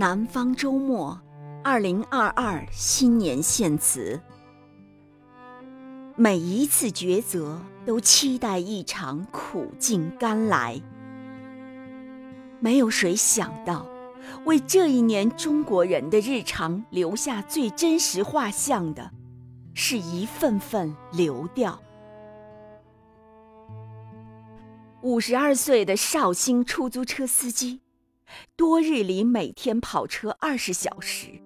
南方周末，二零二二新年献词。每一次抉择，都期待一场苦尽甘来。没有谁想到，为这一年中国人的日常留下最真实画像的，是一份份流调。五十二岁的绍兴出租车司机，多日里每天跑车二十小时。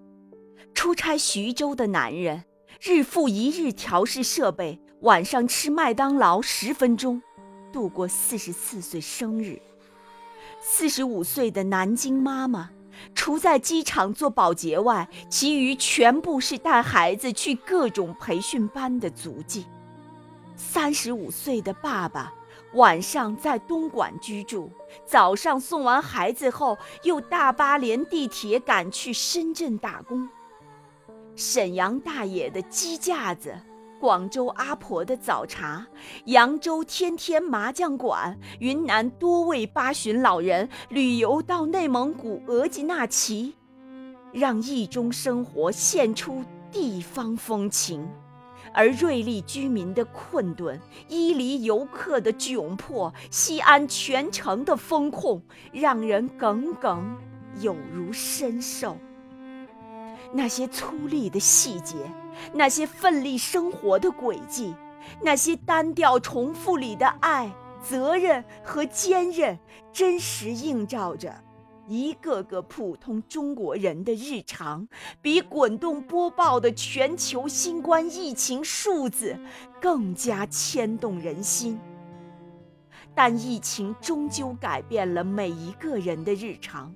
出差徐州的男人，日复一日调试设备，晚上吃麦当劳十分钟，度过四十四岁生日。四十五岁的南京妈妈，除在机场做保洁外，其余全部是带孩子去各种培训班的足迹。三十五岁的爸爸。晚上在东莞居住，早上送完孩子后，又大巴连地铁赶去深圳打工。沈阳大爷的鸡架子，广州阿婆的早茶，扬州天天麻将馆，云南多位八旬老人旅游到内蒙古额济纳旗，让驿中生活现出地方风情。而瑞丽居民的困顿，伊犁游客的窘迫，西安全城的风控，让人耿耿有如深受。那些粗粝的细节，那些奋力生活的轨迹，那些单调重复里的爱、责任和坚韧，真实映照着。一个个普通中国人的日常，比滚动播报的全球新冠疫情数字更加牵动人心。但疫情终究改变了每一个人的日常，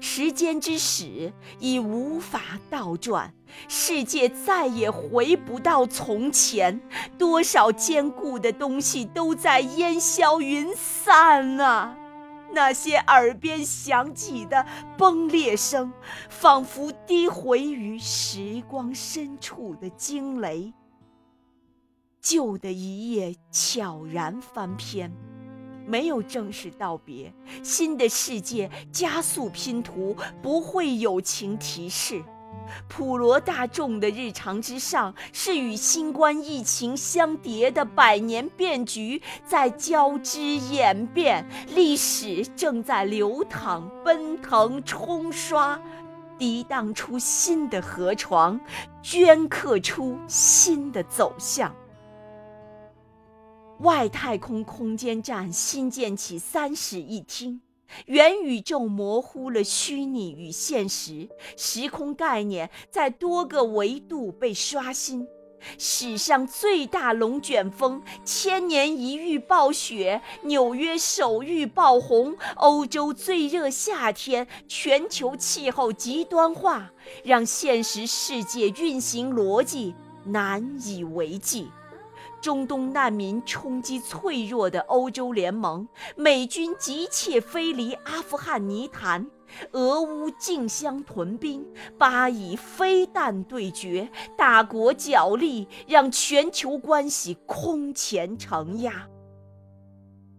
时间之矢已无法倒转，世界再也回不到从前，多少坚固的东西都在烟消云散啊！那些耳边响起的崩裂声，仿佛低回于时光深处的惊雷。旧的一页悄然翻篇，没有正式道别，新的世界加速拼图，不会友情提示。普罗大众的日常之上，是与新冠疫情相叠的百年变局在交织演变，历史正在流淌、奔腾、冲刷，涤荡出新的河床，镌刻出新的走向。外太空空间站新建起三室一厅。元宇宙模糊了虚拟与现实，时空概念在多个维度被刷新。史上最大龙卷风，千年一遇暴雪，纽约首遇爆红，欧洲最热夏天，全球气候极端化，让现实世界运行逻辑难以为继。中东难民冲击脆弱的欧洲联盟，美军急切飞离阿富汗泥潭，俄乌竞相屯兵，巴以飞弹对决，大国角力让全球关系空前承压。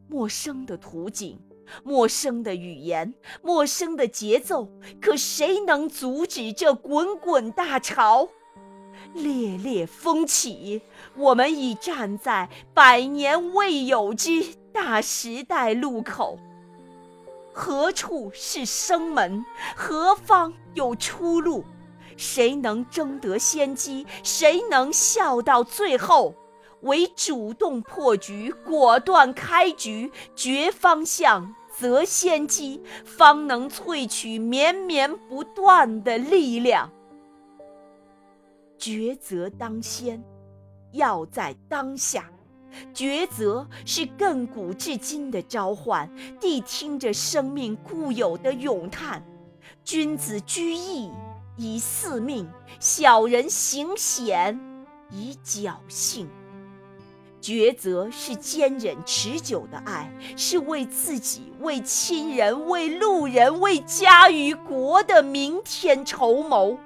陌生的图景，陌生的语言，陌生的节奏，可谁能阻止这滚滚大潮？烈烈风起，我们已站在百年未有之大时代路口。何处是生门？何方有出路？谁能争得先机？谁能笑到最后？唯主动破局，果断开局，决方向，择先机，方能萃取绵绵不断的力量。抉择当先，要在当下。抉择是亘古至今的召唤，谛听着生命固有的咏叹。君子居易以四命，小人行险以侥幸。抉择是坚忍持久的爱，是为自己、为亲人、为路人、为家与国的明天筹谋。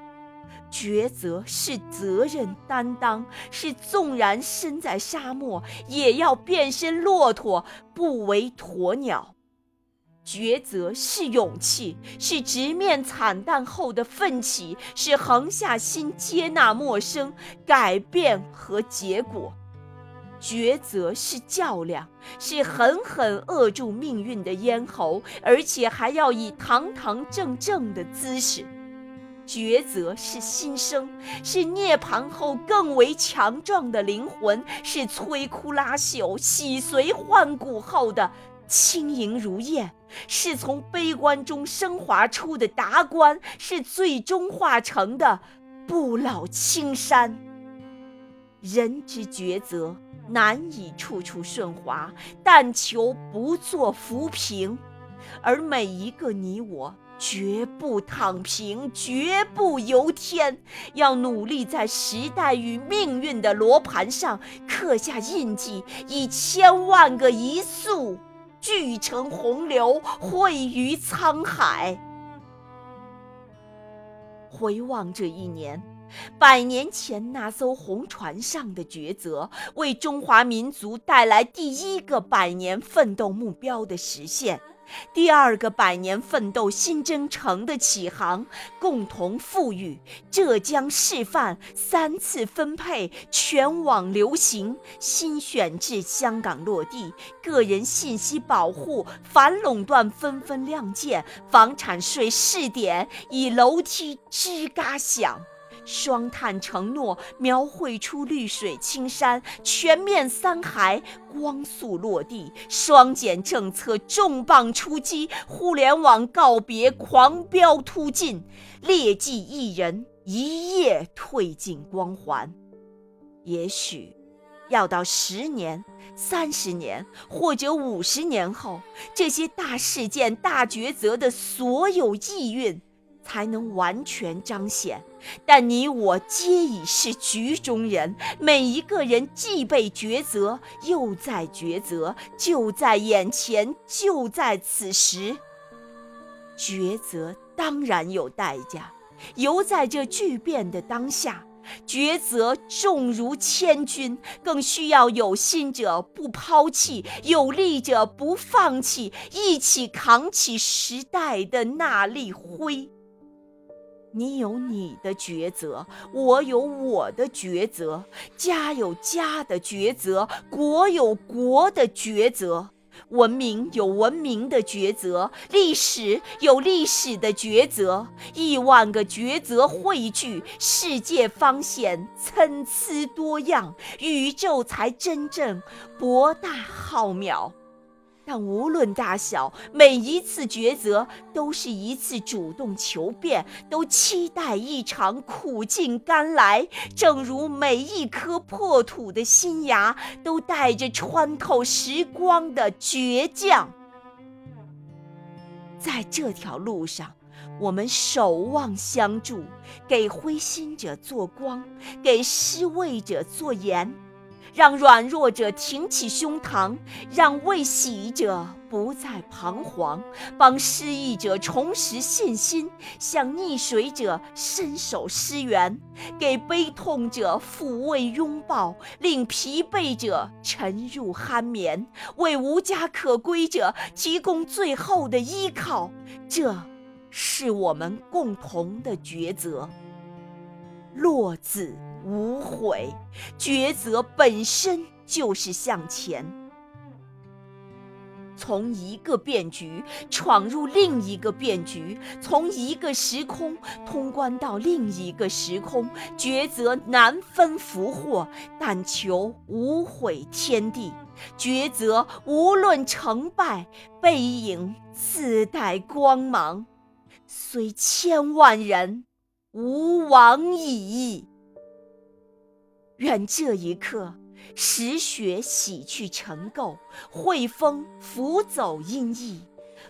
抉择是责任担当，是纵然身在沙漠，也要变身骆驼，不为鸵鸟。抉择是勇气，是直面惨淡后的奋起，是横下心接纳陌生、改变和结果。抉择是较量，是狠狠扼住命运的咽喉，而且还要以堂堂正正的姿势。抉择是新生，是涅槃后更为强壮的灵魂，是摧枯拉朽、洗髓换骨后的轻盈如燕，是从悲观中升华出的达观，是最终化成的不老青山。人之抉择，难以处处顺滑，但求不做浮萍，而每一个你我。绝不躺平，绝不由天，要努力在时代与命运的罗盘上刻下印记，以千万个一粟聚成洪流，汇于沧海。回望这一年，百年前那艘红船上的抉择，为中华民族带来第一个百年奋斗目标的实现。第二个百年奋斗新征程的起航，共同富裕浙江示范三次分配全网流行新选制香港落地，个人信息保护反垄断纷纷亮剑，房产税试点以楼梯吱嘎响。双碳承诺描绘出绿水青山，全面三孩光速落地；双减政策重磅出击，互联网告别狂飙突进，劣迹艺人一夜褪尽光环。也许，要到十年、三十年或者五十年后，这些大事件、大抉择的所有意蕴。才能完全彰显，但你我皆已是局中人，每一个人既被抉择，又在抉择，就在眼前，就在此时。抉择当然有代价，犹在这巨变的当下，抉择重如千钧，更需要有心者不抛弃，有力者不放弃，一起扛起时代的那粒灰。你有你的抉择，我有我的抉择，家有家的抉择，国有国的抉择，文明有文明的抉择，历史有历史的抉择，亿万个抉择汇聚，世界方显参差多样，宇宙才真正博大浩渺。但无论大小，每一次抉择都是一次主动求变，都期待一场苦尽甘来。正如每一颗破土的新芽，都带着穿透时光的倔强。在这条路上，我们守望相助，给灰心者做光，给失位者做盐。让软弱者挺起胸膛，让未喜者不再彷徨，帮失意者重拾信心，向溺水者伸手施援，给悲痛者抚慰拥抱，令疲惫者沉入酣眠，为无家可归者提供最后的依靠。这，是我们共同的抉择。落子。无悔，抉择本身就是向前，从一个变局闯入另一个变局，从一个时空通关到另一个时空。抉择难分福祸，但求无悔天地。抉择无论成败，背影自带光芒。虽千万人，吾往矣。愿这一刻，时雪洗去尘垢，惠风拂走阴翳，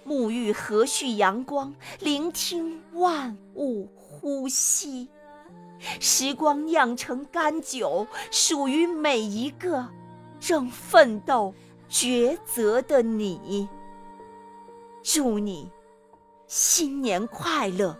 沐浴和煦阳光，聆听万物呼吸。时光酿成甘酒，属于每一个正奋斗抉择的你。祝你新年快乐！